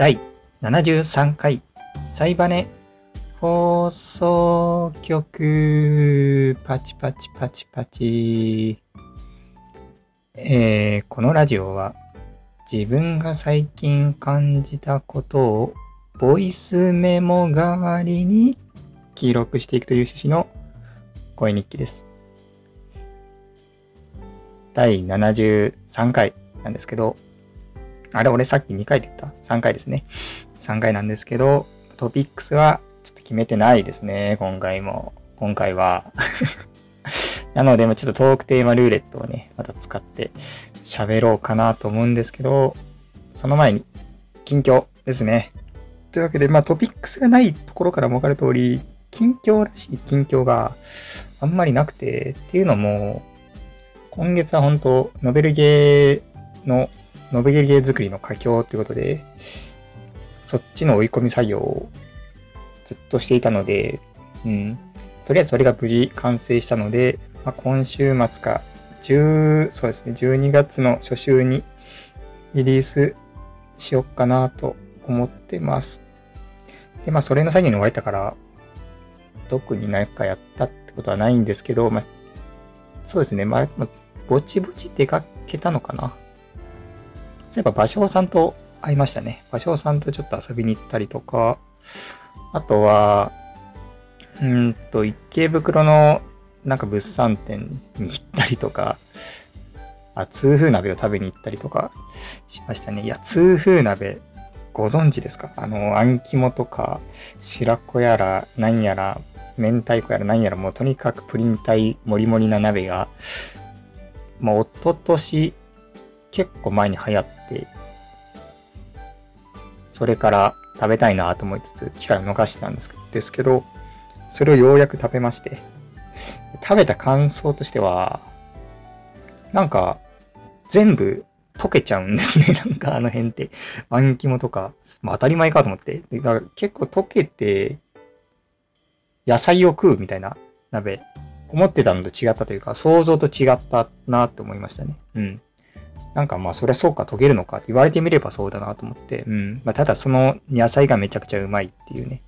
第73回サイバネ放送局パチパチパチパチえー、このラジオは自分が最近感じたことをボイスメモ代わりに記録していくという趣旨の声日記です。第73回なんですけど、あれ俺さっき2回って言った ?3 回ですね。3回なんですけど、トピックスはちょっと決めてないですね、今回も。今回は。なので、ちょっとトークテーマルーレットをね、また使って喋ろうかなと思うんですけど、その前に、近況ですね。というわけで、まあトピックスがないところからもわかる通り、近況らしい近況があんまりなくて、っていうのも、今月は本当ノベルゲーの、ノベルゲー作りの佳境っていうことで、そっちの追い込み作業をずっとしていたので、うん。とりあえずそれが無事完成したので、まあ、今週末か、10、そうですね、12月の初週にリリースしよっかなと思ってます。で、まあ、それの作業に終わったから、特に何かやったってことはないんですけど、まあ、そうですね、まあ、ぼちぼち出かけたのかな。そういえば、芭蕉さんと会いましたね。芭蕉さんとちょっと遊びに行ったりとか、あとは、うんと、池袋のなんか物産展に行ったりとか、あ、痛風鍋を食べに行ったりとかしましたね。いや、痛風鍋、ご存知ですか？あの、あん肝とか、白子やら、なんやら、明太子やらなんやら、もうとにかくプリン体もりもりな鍋が、もう一昨年結構前に流行って、それから食べたいなと思いつつ、機会を逃してたんですけど、それをようやく食べまして、食べた感想としては、なんか、全部溶けちゃうんですね。なんかあの辺って。あん肝とか、まあ当たり前かと思って。だから結構溶けて、野菜を食うみたいな鍋、思ってたのと違ったというか、想像と違ったなって思いましたね。うん。なんかまあそりゃそうか溶けるのかって言われてみればそうだなと思って、うん。まあただその野菜がめちゃくちゃうまいっていうね、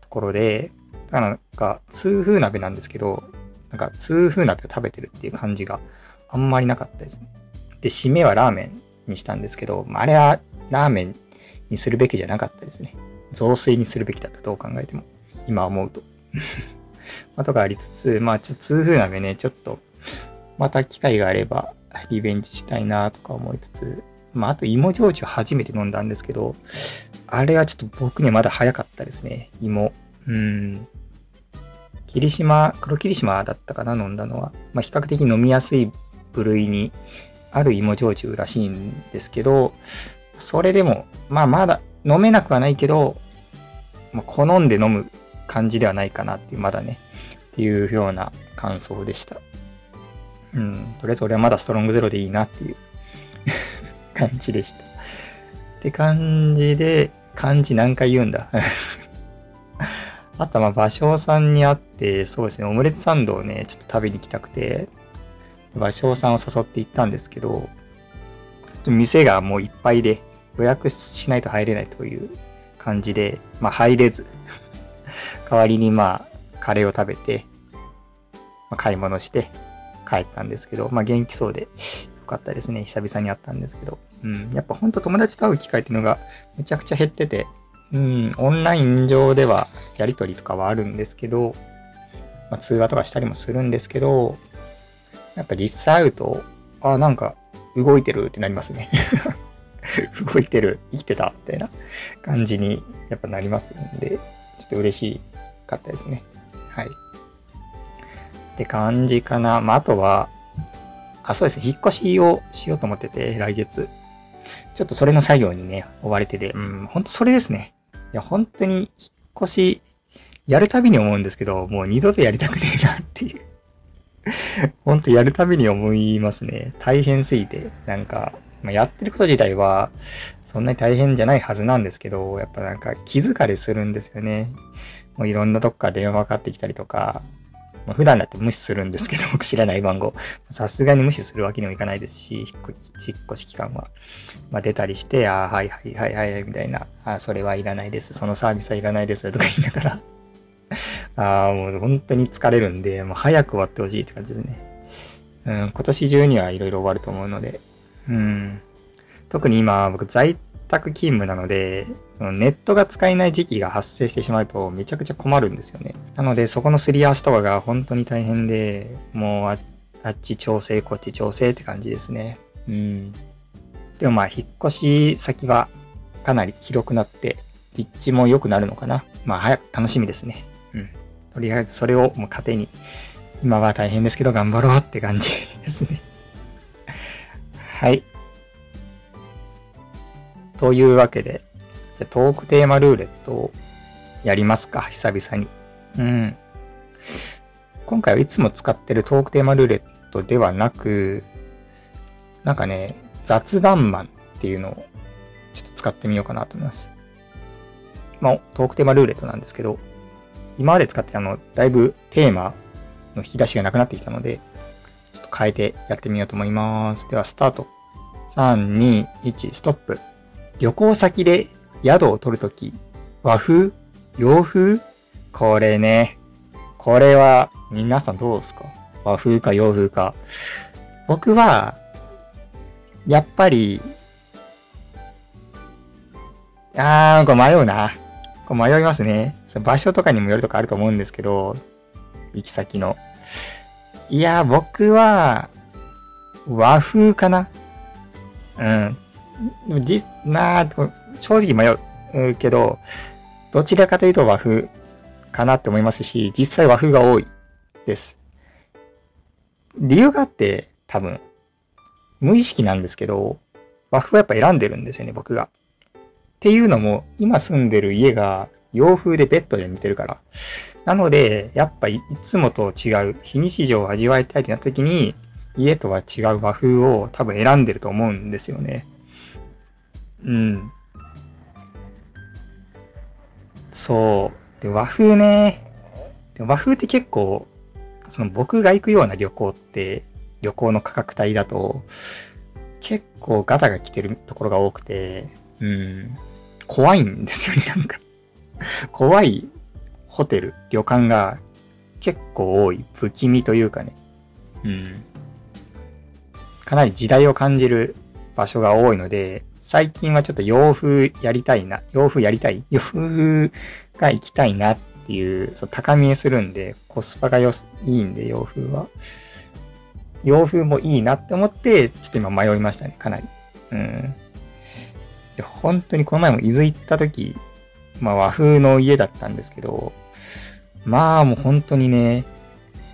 ところで、だからなんか痛風鍋なんですけど、なんか痛風鍋を食べてるっていう感じがあんまりなかったですね。で、締めはラーメンにしたんですけど、まあ、あれはラーメンにするべきじゃなかったですね。雑炊にするべきだったどう考えても。今思うと。まあ、とかありつつ、まあちょっと痛風鍋ね、ちょっと、また機会があればリベンジしたいなとか思いつつ、まああと芋焼酎初めて飲んだんですけど、あれはちょっと僕にはまだ早かったですね。芋。うん。霧島、黒霧島だったかな、飲んだのは。まあ比較的飲みやすい部類にある芋焼酎らしいんですけど、それでも、まあまだ飲めなくはないけど、まあ、好んで飲む感じではないかなっていう、まだね、っていうような感想でした。うん、とりあえず俺はまだストロングゼロでいいなっていう。感じでした。って感じで、漢字何回言うんだ？あとはまあ、芭蕉さんに会って、そうですね、オムレツサンドをね、ちょっと食べに行きたくて、芭蕉さんを誘って行ったんですけど、店がもういっぱいで予約しないと入れないという感じで、まあ入れず 代わりにまあカレーを食べて、まあ、買い物して帰ったんですけど、まあ元気そうでよかったですね。久々に会ったんですけど。うん。やっぱほんと友達と会う機会っていうのがめちゃくちゃ減ってて、うん、オンライン上ではやりとりとかはあるんですけど、まあ通話とかしたりもするんですけど、やっぱ実際会うと、あ、なんか動いてるってなりますね 動いてる、生きてた、みたいな感じにやっぱなりますんで、ちょっと嬉しかったですね。はい。って感じかな。まあ、あとは、あ、そうですね。引っ越しをしようと思ってて、来月。ちょっとそれの作業にね、追われてて、うん、ほんとそれですね。いや、本当に引っ越し、やるたびに思うんですけど、もう二度とやりたくねえなっていう ほんとやるたびに思いますね。大変すぎて。なんか、まあ、やってること自体は、そんなに大変じゃないはずなんですけど、やっぱなんか気づかれするんですよね。もういろんなとこから電話かかってきたりとか、まあ、普段だって無視するんですけど、僕 知らない番号。さすがに無視するわけにもいかないですし、引っ越し期間は。まあ、出たりして、ああ、はいはいはいはい、みたいな、ああ、それはいらないです。そのサービスはいらないです。とか言いながら ああ、もう本当に疲れるんで、もう早く終わってほしいって感じですね。うん、今年中にはいろいろ終わると思うので、うん。特に今、僕在宅勤務なので、そのネットが使えない時期が発生してしまうとめちゃくちゃ困るんですよね。なので、そこのすり合わせとかが本当に大変で、もうああっち調整、こっち調整って感じですね。うん。でもまあ、引っ越し先はかなり広くなって、立地も良くなるのかな。まあ、早く楽しみですね。うん。とりあえずそれをもう糧に、今は大変ですけど頑張ろうって感じですね。はい。というわけで、じゃあトークテーマルーレットをやりますか、久々に。うん。今回はいつも使ってるトークテーマルーレットではなく、なんかね、雑談マンっていうのをちょっと使ってみようかなと思います。まあ、トークテーマルーレットなんですけど、今まで使ってたの、だいぶテーマの引き出しがなくなってきたので、ちょっと変えてやってみようと思います。では、スタート。3、2、1、ストップ。旅行先で宿を取るとき、和風洋風？これね。これは、皆さんどうですか？和風か洋風か。僕は、やっぱり、あー、これ迷うな。これ迷いますね。場所とかにもよるとかあると思うんですけど、行き先の。いや、僕は、和風かな。うん。もじ、なあ、正直迷うけど、どちらかというと和風かなって思いますし、実際和風が多いです。理由があって、多分、無意識なんですけど、和風はやっぱ選んでるんですよね、僕が。っていうのも、今住んでる家が洋風でベッドで寝てるから。なので、やっぱいつもと違う非日常を味わいたいってなった時に、家とは違う和風を多分選んでると思うんですよね。うん。そう。で、和風ね。で和風って結構、その僕が行くような旅行って、旅行の価格帯だと、結構ガタが来てるところが多くて、うん。怖いんですよね、なんか 怖いホテル、旅館が結構多い。不気味というかね。うん。かなり時代を感じる場所が多いので、最近はちょっと洋風やりたいな、洋風やりたい？洋風が行きたいなっていう、そう高見えするんで、コスパがよいいんで、洋風は。洋風もいいなって思って、ちょっと今迷いましたね、かなり。うん。で、本当にこの前も伊豆行った時、まあ和風の家だったんですけど、まあもう本当にね、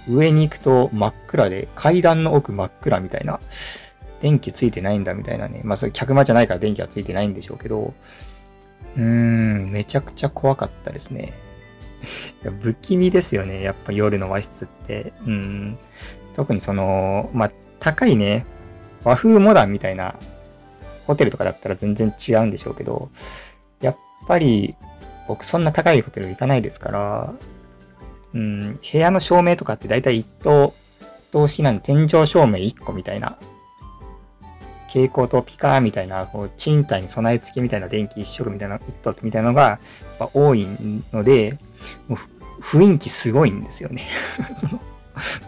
上に行くと真っ暗で、階段の奥真っ暗みたいな。電気ついてないんだみたいなね。まあそれ客間じゃないから電気はついてないんでしょうけど、うーん、めちゃくちゃ怖かったですね。不気味ですよね。やっぱ夜の和室って。うん。特にその、まあ、高いね、和風モダンみたいなホテルとかだったら全然違うんでしょうけど、やっぱり僕そんな高いホテル行かないですから、うん、部屋の照明とかって大体一等通しなんで天井照明1個みたいな蛍光灯ピカーみたいな、こう賃貸に備え付けみたいな電気一色みたいな、一等みたいなのが多いので、もう雰囲気すごいんですよね その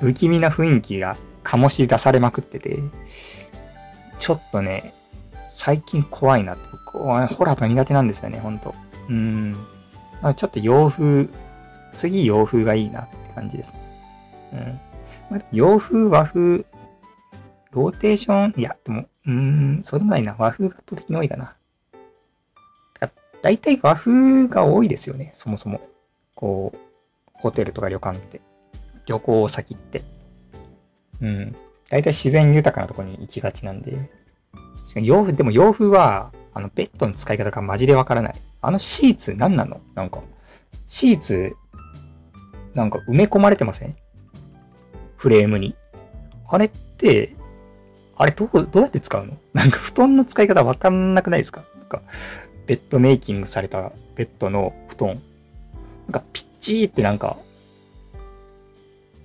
不気味な雰囲気が醸し出されまくってて、ちょっとね、最近怖いなって、ホラーとか苦手なんですよね、ほんと。うん。ちょっと洋風、次洋風がいいなって感じです。うん。洋風、和風、ローテーション、いや、でも、うーん、そうでもないな。和風が圧倒的に多いかな。だ大体和風が多いですよね、そもそも。こう、ホテルとか旅館って。旅行先って。うん。大体自然豊かなとこに行きがちなんで。しかも洋風、でも洋風は、あの、ベッドの使い方がマジでわからない。あのシーツ何なの？なんか、シーツ、なんか埋め込まれてません？フレームに。あれって、あれ、どう、どうやって使うの？なんか布団の使い方わかんなくないですか？なんか、ベッドメイキングされたベッドの布団。なんか、ピッチーってなんか、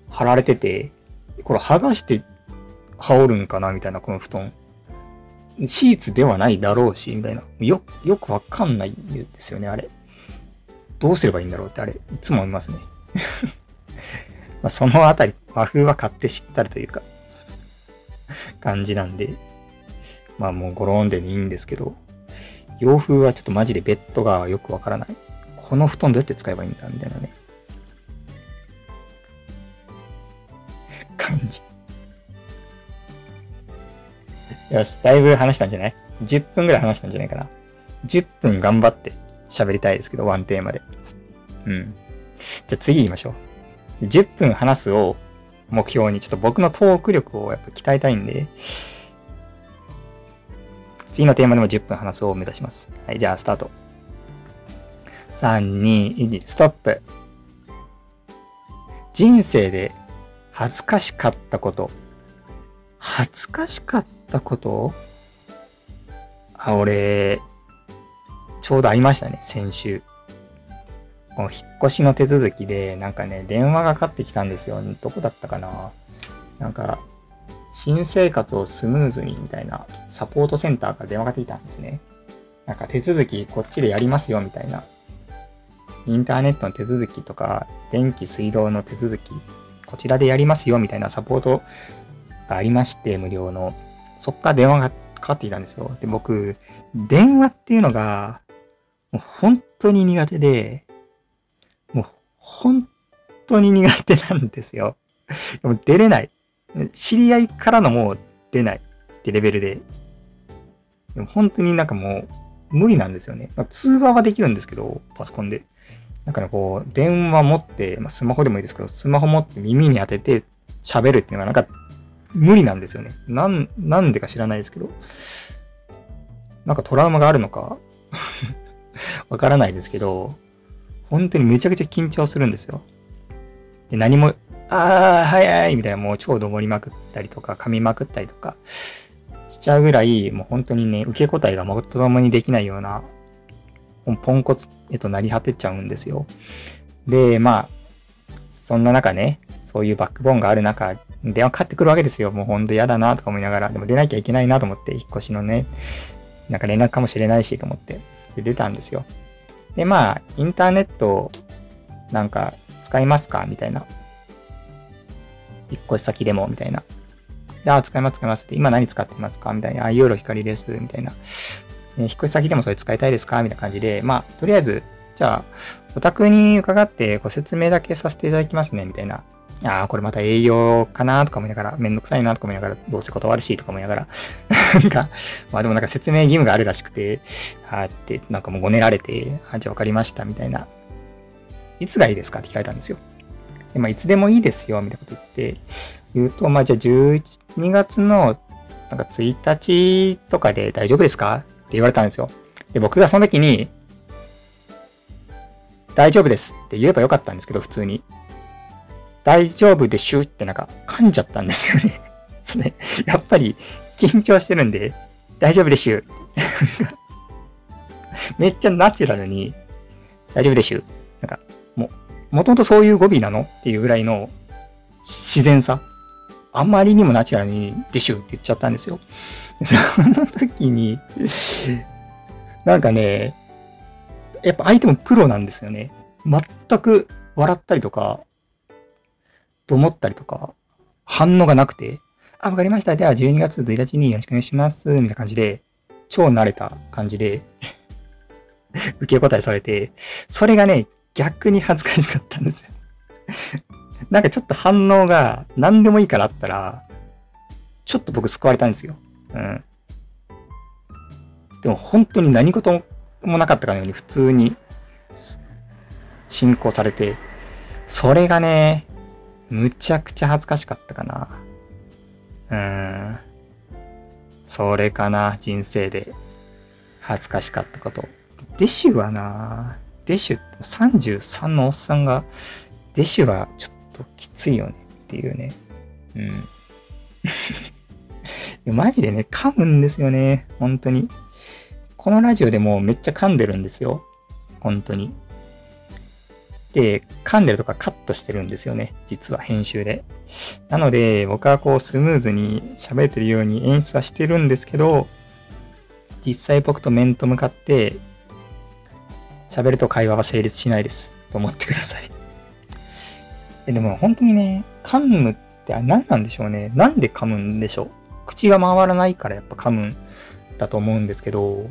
貼られてて、これ剥がして羽織るんかな？みたいな、この布団。シーツではないだろうし、みたいな。よ、よくわかんないんですよね、あれ。どうすればいいんだろうってあれ、いつも思いますね。まあそのあたり、和風は買って知ったるというか、感じなんで、まあもうゴローンでいいんですけど、洋風はちょっとマジでベッドがよくわからない。この布団どうやって使えばいいんだみたいなね。感じ。よし、だいぶ話したんじゃない ?10 分ぐらい話したんじゃないかな。10分頑張って喋りたいですけど、ワンテーマで。うん。じゃあ次言いましょう。10分話すを目標に、ちょっと僕のトーク力をやっぱ鍛えたいんで、次のテーマでも10分話すを目指します。はい、じゃあスタート。3、2、1、ストップ。人生で恥ずかしかったこと。恥ずかしかったこと？あ、俺、ちょうどありましたね、先週。この引っ越しの手続きで、なんかね、電話がかかってきたんですよ。どこだったかななんか、新生活をスムーズにみたいなサポートセンターから電話がかかってきたんですね。なんか手続きこっちでやりますよみたいな。インターネットの手続きとか、電気、水道の手続き、こちらでやりますよみたいなサポートがありまして、無料の。そっから電話がかかってきたんですよ。で、僕、電話っていうのが、もう本当に苦手で、本当に苦手なんですよ。でも出れない。知り合いからのもう出ないってレベルで。でも本当になんかもう無理なんですよね。まあ、通話はできるんですけど、パソコンで。なんかね、こう、電話持って、まあ、スマホでもいいですけど、スマホ持って耳に当てて喋るっていうのがなんか無理なんですよね。なん、なんでか知らないですけど。なんかトラウマがあるのか わからないですけど、本当にめちゃくちゃ緊張するんですよ。で、何も、ああ、はいみたいなもう超どもりまくったりとか、噛みまくったりとかしちゃうぐらい、もう本当にね、受け答えがもともにできないような、ポンコツへとなり果てちゃうんですよ。で、まあ、そんな中ね、そういうバックボーンがある中、電話かかってくるわけですよ。もうほんと嫌だなとか思いながら、でも出なきゃいけないなと思って、引っ越しのね、なんか連絡かもしれないしと思って、で、出たんですよ。で、まあ、インターネット、なんか、使いますか？みたいな。引っ越し先でも、みたいな。で、あ、使います、使いますって、今何使ってますか？みたいな。あ、ユーロ光です、みたいな。引っ越し先でもそれ使いたいですか？みたいな感じで、まあ、とりあえず、じゃあ、お宅に伺ってご説明だけさせていただきますね、みたいな。ああ、これまた営業かなとか思いながら、めんどくさいなとか思いながら、どうせ断るしとか思いながら、なんか、まあでもなんか説明義務があるらしくて、あって、なんかもうごねられて、あ、じゃあわかりました、みたいな。いつがいいですかって聞かれたんですよ。でまあ、いつでもいいですよ、みたいなこと言って、言うと、まあじゃあ12月の、なんか1日とかで大丈夫ですか？って言われたんですよ。で、僕がその時に、大丈夫ですって言えばよかったんですけど、普通に。大丈夫でしゅってなんか噛んじゃったんですよね それ、やっぱり緊張してるんで、大丈夫でしゅめっちゃナチュラルに、大丈夫でしゅなんか、もう、もともとそういう語尾なのっていうぐらいの自然さ。あまりにもナチュラルに、でしゅって言っちゃったんですよ。その時になんかね、やっぱ相手もプロなんですよね。全く笑ったりとか、と思ったりとか、反応がなくて、あ、わかりました。では12月1日によろしくお願いします。みたいな感じで、超慣れた感じで 受け答えされて、それがね、逆に恥ずかしかったんですよ なんかちょっと反応が何でもいいからあったら、ちょっと僕救われたんですよ。うん。でも本当に何事もなかったかのように普通に進行されて、それがね、むちゃくちゃ恥ずかしかったかな。うーん。それかな、人生で恥ずかしかったこと。デシュはな、デシュ、33のおっさんが、デシュはちょっときついよねっていうね。うん。マジでね、噛むんですよね。本当に。このラジオでもめっちゃ噛んでるんですよ。本当に。で、噛んでるとかカットしてるんですよね。実は編集で。なので、僕はこうスムーズに喋ってるように演出はしてるんですけど、実際僕と面と向かって喋ると会話は成立しないです。と思ってください。えでも本当にね、噛むって何なんでしょうね。なんで噛むんでしょう。口が回らないからやっぱ噛むんだと思うんですけど、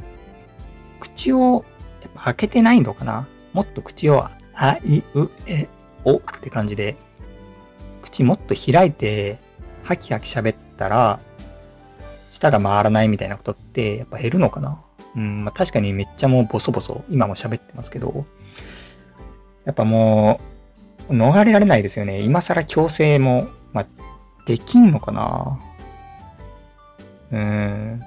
口をやっぱ開けてないのかなもっと口をあいうえおって感じで、口もっと開いて、ハキハキ喋ったら、舌が回らないみたいなことってやっぱ減るのかな？うん、まあ、確かにめっちゃもうボソボソ、今も喋ってますけど、やっぱもう、逃れられないですよね。今更強制も、まあ、できんのかな？うん。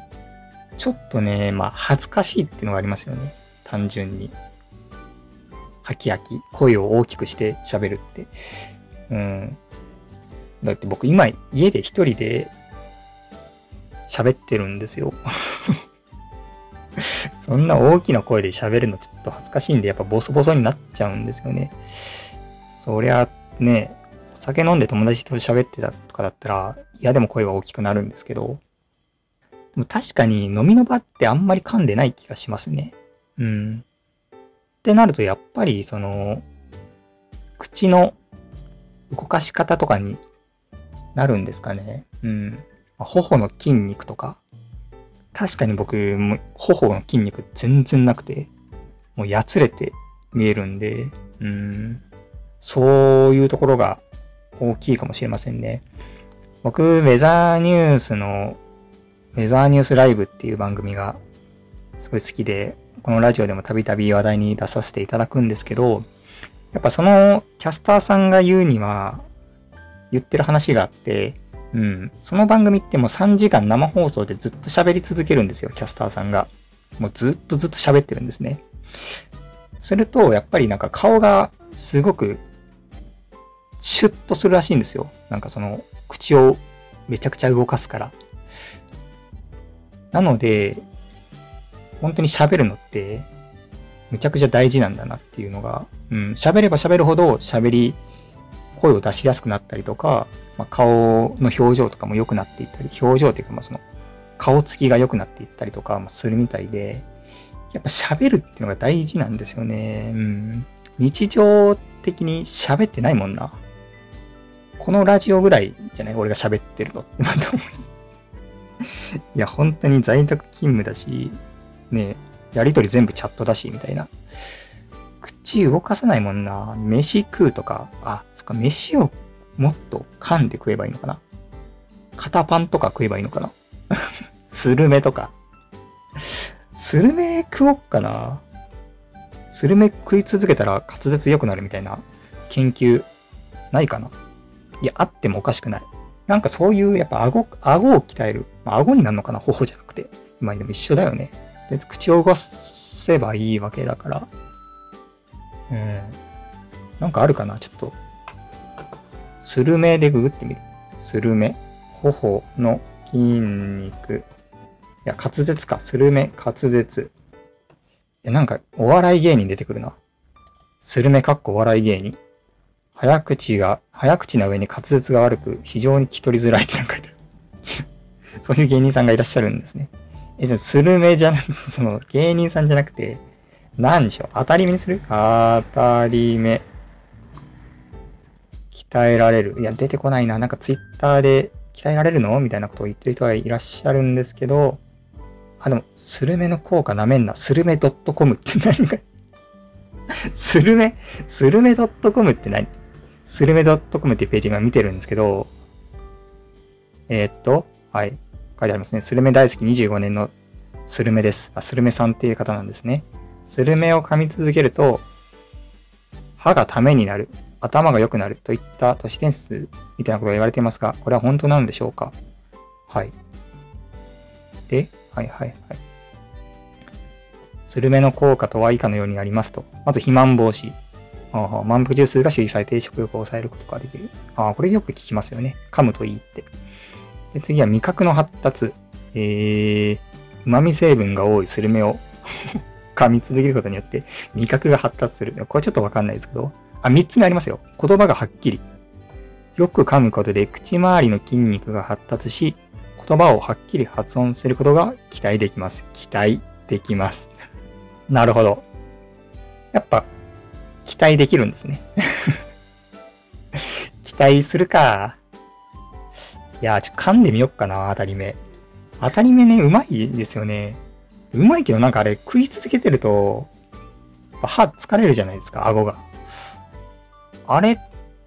ちょっとね、まあ、恥ずかしいっていうのがありますよね。単純に。はきはき、声を大きくして喋るって。うん。だって僕今家で一人で喋ってるんですよ。そんな大きな声で喋るのちょっと恥ずかしいんで、やっぱボソボソになっちゃうんですよね。そりゃね、お酒飲んで友達と喋ってたとかだったら、嫌でも声は大きくなるんですけど、でも確かに飲みの場ってあんまり噛んでない気がしますね。うん。ってなるとやっぱりその、口の動かし方とかになるんですかね。うん。頬の筋肉とか。確かに僕、も頬の筋肉全然なくて、もうやつれて見えるんで、うん。そういうところが大きいかもしれませんね。僕、ウェザーニュースのウェザーニュースライブっていう番組がすごい好きで、このラジオでもたびたび話題に出させていただくんですけど、やっぱそのキャスターさんが言うには、言ってる話があって、うん。その番組ってもう3時間生放送でずっと喋り続けるんですよ、キャスターさんが。もうずっとずっと喋ってるんですね。すると、やっぱりなんか顔がすごくシュッとするらしいんですよ。なんかその口をめちゃくちゃ動かすから。なので、本当に喋るのって、むちゃくちゃ大事なんだなっていうのが、うん、喋れば喋るほど喋り、声を出しやすくなったりとか、まあ、顔の表情とかも良くなっていったり、表情っていうか、まあその、顔つきが良くなっていったりとかもするみたいで、やっぱ喋るっていうのが大事なんですよね。うん。日常的に喋ってないもんな。このラジオぐらいじゃない？俺が喋ってるのって。いや、本当に在宅勤務だし、ねやりとり全部チャットだし、みたいな。口動かさないもんな。飯食うとか、あ、そっか、飯をもっと噛んで食えばいいのかな。肩パンとか食えばいいのかな。スルメとか。スルメ食おっかな。スルメ食い続けたら滑舌良くなるみたいな研究ないかないや、あってもおかしくない。なんかそういう、やっぱ顎、顎を鍛える。まあ、顎になるのかな頬じゃなくて。今でも一緒だよね。で、口を動かせばいいわけだから。うん。なんかあるかな？ちょっと。スルメでググってみる。スルメ？頬の筋肉。いや、滑舌か。スルメ、滑舌。いや、なんか、お笑い芸人出てくるな。スルメかっこお笑い芸人。早口が、早口な上に滑舌が悪く、非常に聞き取りづらいってなんか書いてある。そういう芸人さんがいらっしゃるんですね。え、じゃスルメじゃなくて、その芸人さんじゃなくて、何でしょう？当たり目にする？当たり目。鍛えられる。いや、出てこないな。なんかツイッターで鍛えられるの？みたいなことを言ってる人がいらっしゃるんですけど、あ、でも、スルメの効果なめんな。スルメ .com って何かスルメ、スルメ .com って何？スルメ .com っていうページ今見てるんですけど、えー、っと、はい。書いてありますね。スルメ大好き25年のスルメです。あ、スルメさんっていう方なんですね。スルメを噛み続けると、歯がためになる、頭が良くなるといった都市伝説みたいなことが言われていますが、これは本当なのでしょうか？はい。で、はいはいはい。スルメの効果とは以下のようになりますと。まず肥満防止。ああ、満腹重数が指示されて食欲を抑えることができる。ああ、これよく聞きますよね。噛むといいって。で次は味覚の発達。えー、旨味成分が多いスルメを噛み続けることによって味覚が発達する。これちょっとわかんないですけど、あ、3つ目ありますよ。言葉がはっきり。よく噛むことで口周りの筋肉が発達し、言葉をはっきり発音することが期待できます。期待できます。なるほど。やっぱ、期待できるんですね。期待するか。いやちょ噛んでみよっかな、当たり目。当たり目ね、うまいですよね。うまいけどなんかあれ食い続けてると、歯疲れるじゃないですか、顎が。あれっ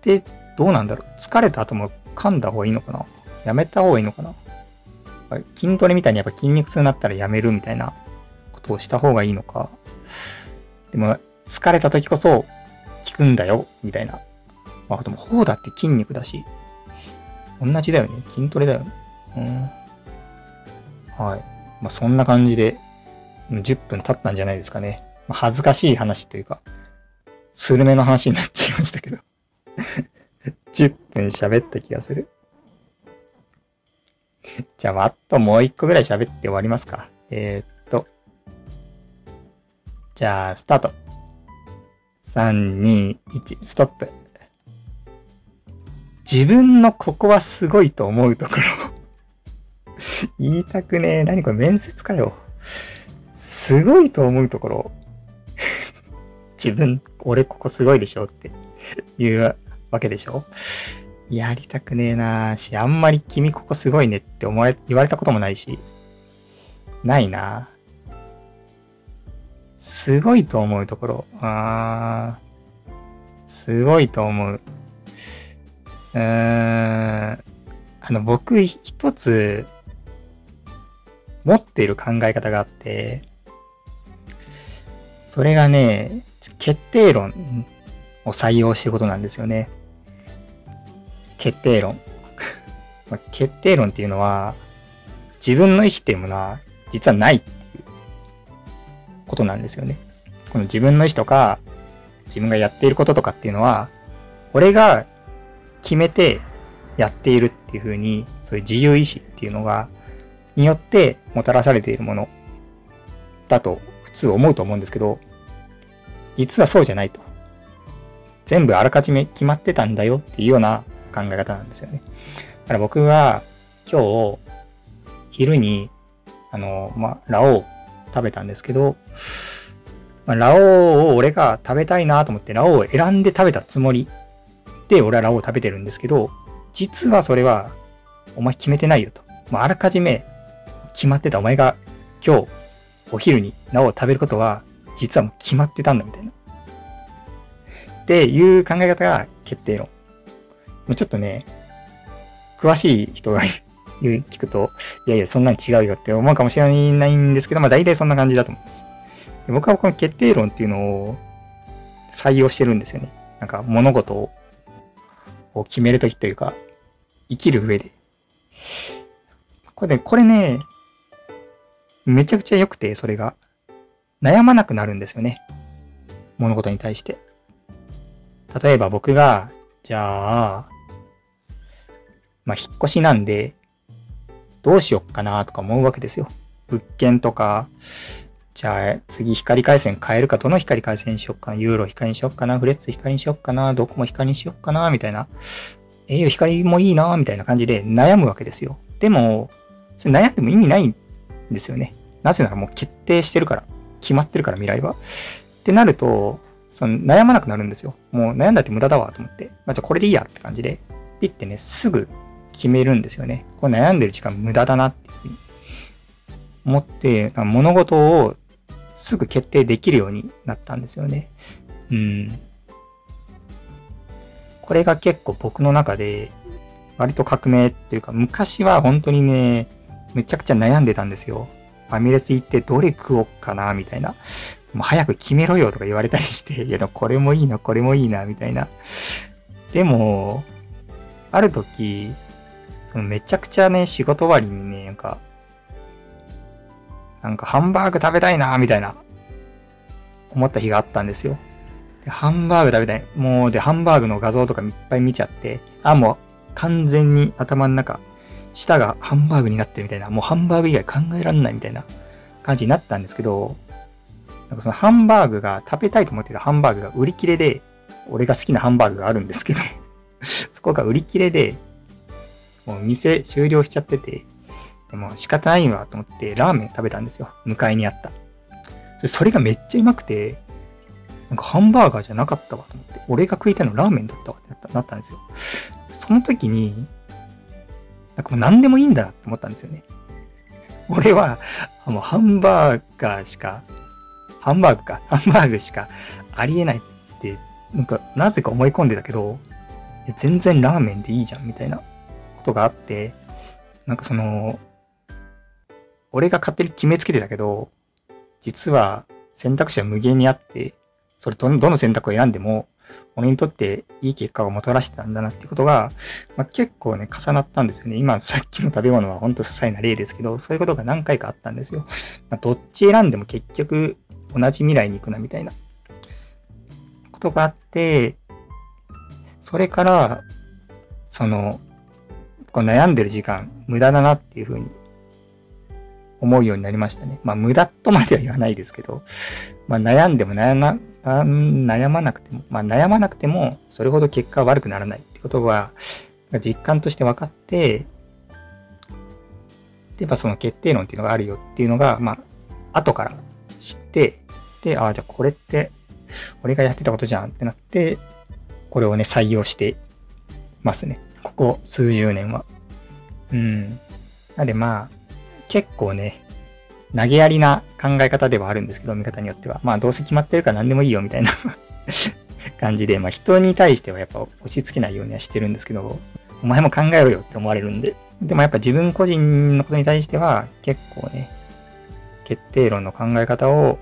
てどうなんだろう？疲れた後も噛んだ方がいいのかな？やめた方がいいのかな？筋トレみたいにやっぱ筋肉痛になったらやめるみたいなことをした方がいいのか。でも、疲れた時こそ効くんだよ、みたいな。まあ、でも、頬だって筋肉だし、同じだよね。筋トレだよね。うん。はい。まあ、そんな感じで、10分経ったんじゃないですかね。まあ、恥ずかしい話というか、スルメの話になっちゃいましたけど 10分喋った気がする。じゃあ、あともう一個ぐらい喋って終わりますか。えー、っと。じゃあ、スタート。3、2、1、ストップ。自分のここはすごいと思うところ 言いたくねえ。何これ面接かよ。すごいと思うところ 自分、俺ここすごいでしょっていうわけでしょやりたくねえなし、あんまり君ここすごいねって思われ、言われたこともないし、ないなすごいと思うところ。あー、すごいと思う。うーん、あの、僕一つ、持っている考え方があって、それがね、決定論を採用してることなんですよね。決定論。ま決定論っていうのは、自分の意思っていうものは実はないっていうことなんですよね。この自分の意思とか、自分がやっていることとかっていうのは、俺が決めてやっているっていうふうに、そういう自由意志っていうのが、によってもたらされているものだと普通思うと思うんですけど、実はそうじゃないと。全部あらかじめ決まってたんだよっていうような考え方なんですよね。だから僕は今日昼にあの、ま、ラオウ食べたんですけど、ま、ラオウを俺が食べたいなと思ってラオウを選んで食べたつもりで俺はラオウを食べてるんですけど、実はそれはお前決めてないよと。まあ、あらかじめ決まってたお前が今日お昼にラオウを食べることは実はもう決まってたんだみたいな。っていう考え方が決定論。もうちょっとね、詳しい人が言 う、聞くと、いやいや、そんなに違うよって思うかもしれないんですけど、まあ大体そんな感じだと思います。僕はこの決定論っていうのを採用してるんですよね。なんか物事を決めるときというか、生きる上で。これね、これね、めちゃくちゃ良くて、それが。悩まなくなるんですよね。物事に対して。例えば僕が、じゃあ、まあ、引っ越しなんで、どうしよっかなとか思うわけですよ。物件とか、じゃあ次光回線変えるか、どの光回線にしよっかな、ユーロ光にしよっかな、フレッツ光にしよっかな、どこも光にしよっかな、みたいな。えー、光もいいな、みたいな感じで悩むわけですよ。でも、それ悩んでも意味ないんですよね。なぜならもう決定してるから。決まってるから未来は。ってなると、その悩まなくなるんですよ。もう悩んだって無駄だわと思って。まあ、じゃあこれでいいやって感じで、ピッてね、すぐ決めるんですよね。これ悩んでる時間無駄だなっていうふうに思って、物事をすぐ決定できるようになったんですよね。うん。これが結構僕の中で割と革命っていうか、昔は本当にね、めちゃくちゃ悩んでたんですよ。ファミレス行ってどれ食おっかな、みたいな。もう早く決めろよとか言われたりして、いやこれもいいな、これもいいな、みたいな。でも、ある時、そのめちゃくちゃね、仕事終わりにね、なんか、なんかハンバーグ食べたいな、みたいな、思った日があったんですよ。でハンバーグ食べたい。もう、で、ハンバーグの画像とかいっぱい見ちゃって、あ、もう完全に頭の中、舌がハンバーグになってるみたいな、もうハンバーグ以外考えられないみたいな感じになったんですけど、なんかそのハンバーグが食べたいと思ってたハンバーグが売り切れで、俺が好きなハンバーグがあるんですけどそこが売り切れで、もう店終了しちゃってて、でも仕方ないわと思ってラーメン食べたんですよ。向かいにあった。それがめっちゃうまくて、なんかハンバーガーじゃなかったわと思って、俺が食いたいのラーメンだったわってなったんですよ。その時に、なんかもう何でもいいんだなって思ったんですよね。俺は、もうハンバーガーしか、ハンバーグか、ハンバーグしかありえないって、なんか、なぜか思い込んでたけど、全然ラーメンでいいじゃん、みたいなことがあって、なんかその、俺が勝手に決めつけてたけど、実は選択肢は無限にあって、それどのどの選択を選んでも、俺にとっていい結果をもたらしてたんだなってことが、まあ、結構ね、重なったんですよね。今、さっきの食べ物は本当些細な例ですけど、そういうことが何回かあったんですよ。まあ、どっち選んでも結局同じ未来に行くなみたいなことがあって、それから、その、こう悩んでる時間、無駄だなっていうふうに思うようになりましたね。まあ、無駄とまでは言わないですけど、まあ、悩んでも悩ま、悩まなくても、まあ、悩まなくても、それほど結果は悪くならないってことは、実感として分かって、で、やっぱその決定論っていうのがあるよっていうのが、まあ、後から知って、で、ああ、じゃあこれって、俺がやってたことじゃんってなって、これをね、採用してますね。ここ数十年は。うん。なんでまあ、結構ね、投げやりな考え方ではあるんですけど、見方によっては。まあ、どうせ決まってるから何でもいいよみたいな 感じで、まあ、人に対してはやっぱ押し付けないようにはしてるんですけど、お前も考えろよって思われるんで。でもやっぱ自分個人のことに対しては結構ね、決定論の考え方を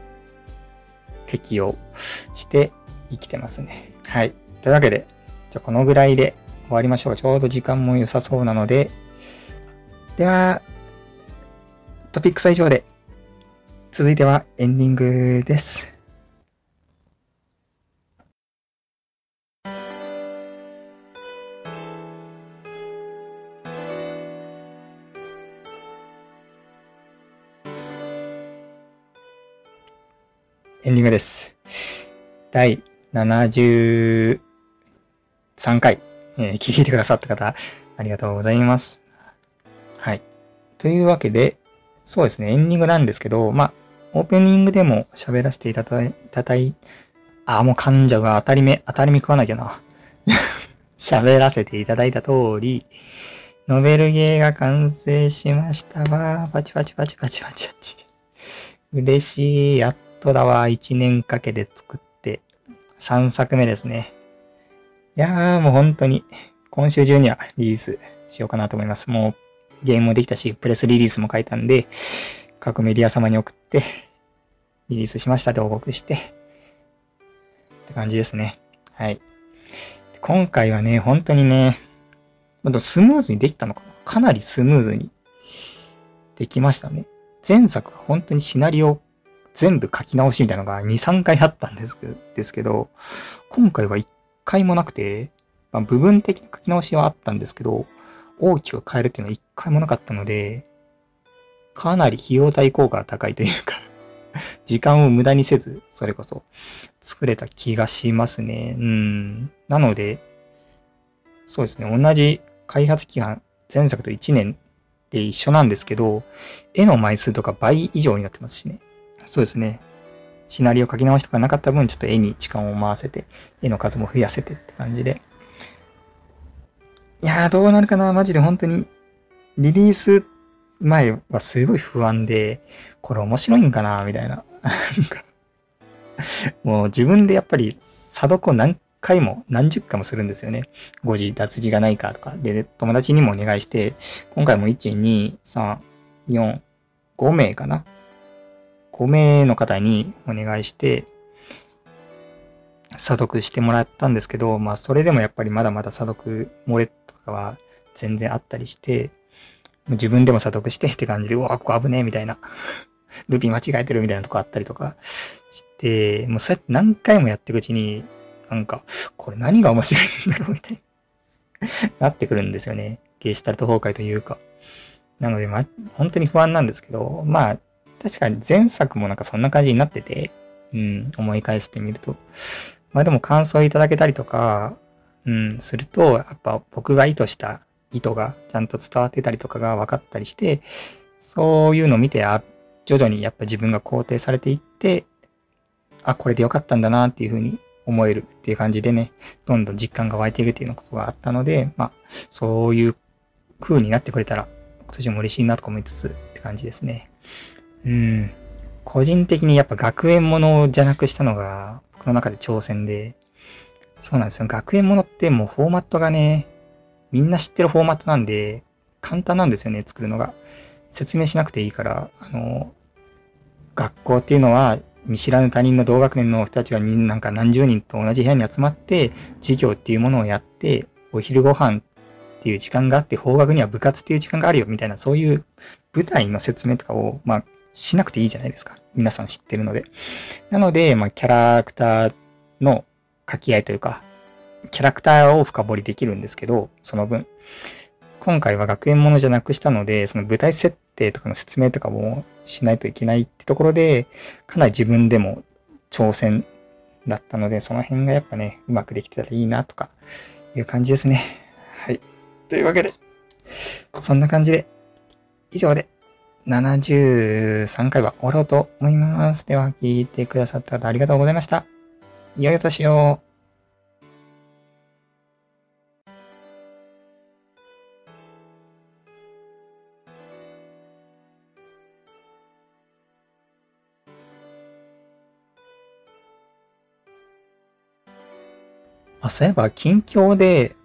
適用して生きてますね。はい。というわけで、じゃあこのぐらいで終わりましょう。ちょうど時間も良さそうなので、では、トピックスは以上で、続いてはエンディングです。エンディングです。第73回、えー、聞いてくださった方、ありがとうございます。はい。というわけで、そうですね、エンディングなんですけど、まあ、オープニングでも喋らせていただいたい、あ、もう噛んじゃうが当たり目、当たり目食わなきゃな。喋らせていただいた通り、ノベルゲーが完成しましたわ。パチパチパチパチパチパチ。嬉しい。やっとだわ。1年かけて作って3作目ですね。いやーもう本当に今週中にはリリースしようかなと思います。もうゲームもできたし、プレスリリースも書いたんで、各メディア様に送って、リリースしましたって報告して、って感じですね。はい。今回はね、本当にね、スムーズにできたのかなかなりスムーズにできましたね。前作は本当にシナリオ全部書き直しみたいなのが2、3回あったんですですけど、今回は1回もなくて、まあ、部分的な書き直しはあったんですけど、大きく変えるっていうのは一回もなかったので、かなり費用対効果が高いというか 時間を無駄にせず、それこそ作れた気がしますね。うん。なので、そうですね、同じ開発期間、前作と1年で一緒なんですけど、絵の枚数とか倍以上になってますしね。そうですね。シナリオ書き直しとかなかった分、ちょっと絵に時間を回せて、絵の数も増やせてって感じで。いやー、どうなるかなマジで本当に。リリース前はすごい不安で、これ面白いんかなみたいな。もう自分でやっぱり査読を何回も何十回もするんですよね。誤字、脱字がないかとか。で、友達にもお願いして、今回も1、2、3、4、5名かな ?5 名の方にお願いして、査読してもらったんですけど、まあそれでもやっぱりまだまだ査読漏れとかは全然あったりして、自分でも査読してって感じで、うわ、ここ危ねえみたいな。ルピー間違えてるみたいなとこあったりとかして、もうそうやって何回もやっていくうちに、なんか、これ何が面白いんだろうみたいな なってくるんですよね。ゲーシュタルト崩壊というか。なので、ま、本当に不安なんですけど、まあ、確かに前作もなんかそんな感じになってて、うん、思い返してみると。まあでも感想いただけたりとか、うん、すると、やっぱ僕が意図した意図がちゃんと伝わってたりとかが分かったりして、そういうのを見て、あ、徐々にやっぱ自分が肯定されていって、あ、これでよかったんだなっていうふうに思えるっていう感じでね、どんどん実感が湧いていくっていうようなことがあったので、まあ、そういう風になってくれたら、今年も嬉しいなと思いつつって感じですね。うん。個人的にやっぱ学園ものじゃなくしたのが、の中で挑戦で、そうなんですよ。学園ものってもうフォーマットがね、みんな知ってるフォーマットなんで、簡単なんですよね、作るのが。説明しなくていいから、あの、学校っていうのは見知らぬ他人の同学年の人たちがなんか何十人と同じ部屋に集まって、授業っていうものをやって、お昼ご飯っていう時間があって、法学には部活っていう時間があるよ、みたいな、そういう舞台の説明とかを、まあ、しなくていいじゃないですか。皆さん知ってるので。なので、まあ、キャラクターの掛け合いというか、キャラクターを深掘りできるんですけど、その分。今回は学園ものじゃなくしたので、その舞台設定とかの説明とかもしないといけないってところで、かなり自分でも挑戦だったので、その辺がやっぱね、うまくできてたらいいなとかいう感じですね。はい。というわけで、そんな感じで、以上で73回は終わろうと思います。では、聞いてくださった方ありがとうございました。いよいよとしよう。あ、そういえば、近況で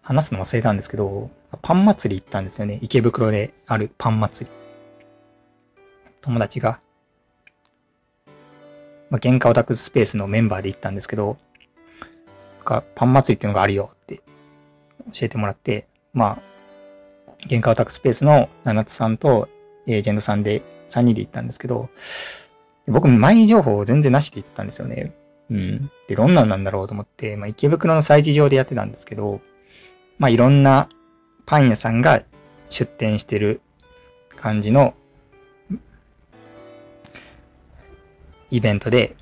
話すの忘れたんですけど、パン祭り行ったんですよね。池袋であるパン祭り。友達が、まあ、原価オタクスペースのメンバーで行ったんですけど、かパン祭りっていうのがあるよって教えてもらって、まあ、原価オタクスペースの七津さんとエージェントさんで3人で行ったんですけど、僕、前情報を全然なしで行ったんですよね。うん。で、どんなんなんだろうと思って、まあ、池袋の催事場でやってたんですけど、まあ、いろんなパン屋さんが出店してる感じのイベントで、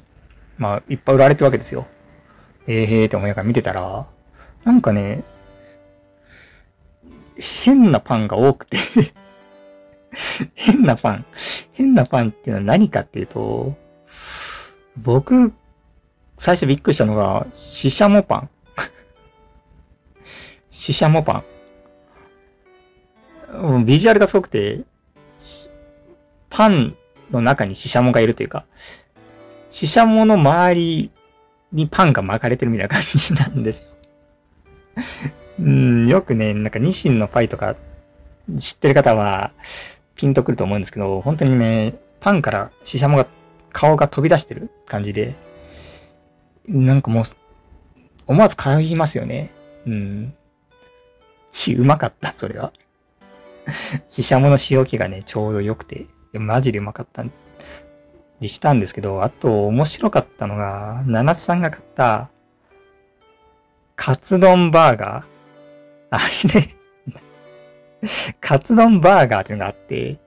まあ、いっぱい売られてるわけですよ。えーへーって思いながら見てたら、なんかね、変なパンが多くて 変なパン。変なパンっていうのは何かっていうと、僕、最初びっくりしたのが、シシャモパン。シシャモパン。ビジュアルがすごくて、パンの中にシシャモがいるというか、シシャモの周りにパンが巻かれてるみたいな感じなんですよ。うん、よくね、なんかニシンのパイとか知ってる方はピンとくると思うんですけど、本当にね、パンからシシャモが顔が飛び出してる感じで、なんかもう、思わず買いますよね。うん。し、うまかった、それは。ししゃもの塩気がね、ちょうど良くて、マジでうまかったにしたんですけど、あと面白かったのが、七津さんが買った、カツ丼バーガー。あれね カツ丼バーガーっていうのがあって、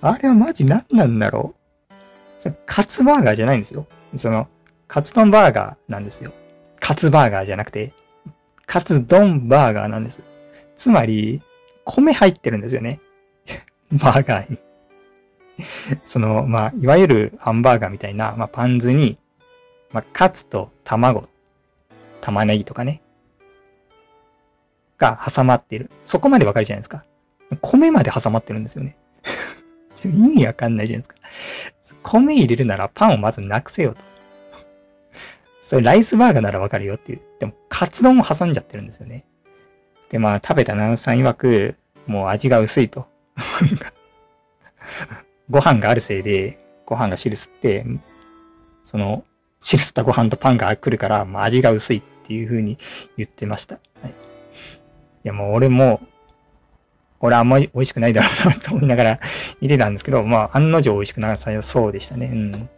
あれはマジ何なんだろう。カツバーガーじゃないんですよ。その、カツ丼バーガーなんですよ。カツバーガーじゃなくて、カツ丼バーガーなんです。つまり、米入ってるんですよね。バーガーに。その、まあ、いわゆるハンバーガーみたいな、まあ、パン酢に、まあ、カツと卵、玉ねぎとかね、が挟まっている。そこまでわかるじゃないですか。米まで挟まってるんですよね。意味わかんないじゃないですか。米入れるならパンをまずなくせよと。それライスバーガーならわかるよっていう。でも、カツ丼を挟んじゃってるんですよね。で、まあ、食べたナンさん曰く、もう味が薄いと。ご飯があるせいで、ご飯が汁吸って、その、汁吸ったご飯とパンが来るから、まあ、味が薄いっていう風に言ってました。はい、いや、もう俺も、これあんまり美味しくないだろうなと思いながら 見てたんですけど、まあ、案の定美味しくなさそうでしたね。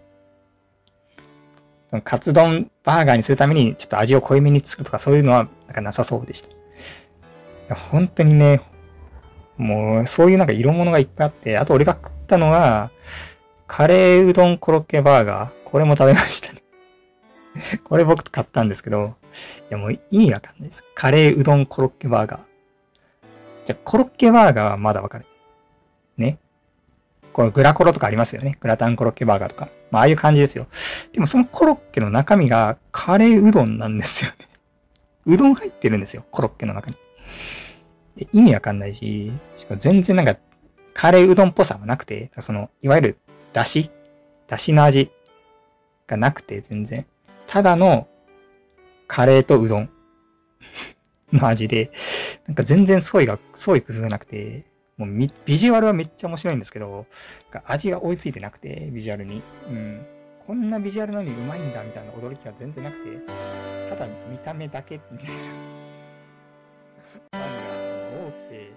うん。カツ丼バーガーにするためにちょっと味を濃いめに作るとかそういうのはなんかなさそうでした。や本当にね、もうそういうなんか色物がいっぱいあって、あと俺が食ったのは、カレーうどんコロッケバーガー。これも食べましたね。これ僕買ったんですけど、いやもう意味わかんないです。カレーうどんコロッケバーガー。じゃ、コロッケバーガーはまだわかる。ね。これグラコロとかありますよね。グラタンコロッケバーガーとか。まあ、ああいう感じですよ。でもそのコロッケの中身がカレーうどんなんですよね。うどん入ってるんですよ。コロッケの中に。意味わかんないし、しかも全然なんかカレーうどんっぽさはなくて、その、いわゆる、だしだしの味がなくて、全然。ただの、カレーとうどん の味で、なんか全然創意が、創意工夫がなくて、もうビジュアルはめっちゃ面白いんですけど、味が追いついてなくて、ビジュアルに。うん。こんなビジュアルなのにうまいんだみたいな驚きが全然なくて、ただ見た目だけみたいな。くて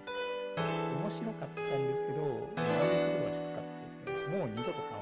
面白かったんですけど、満足度は低かったですね。もう二度と買わない。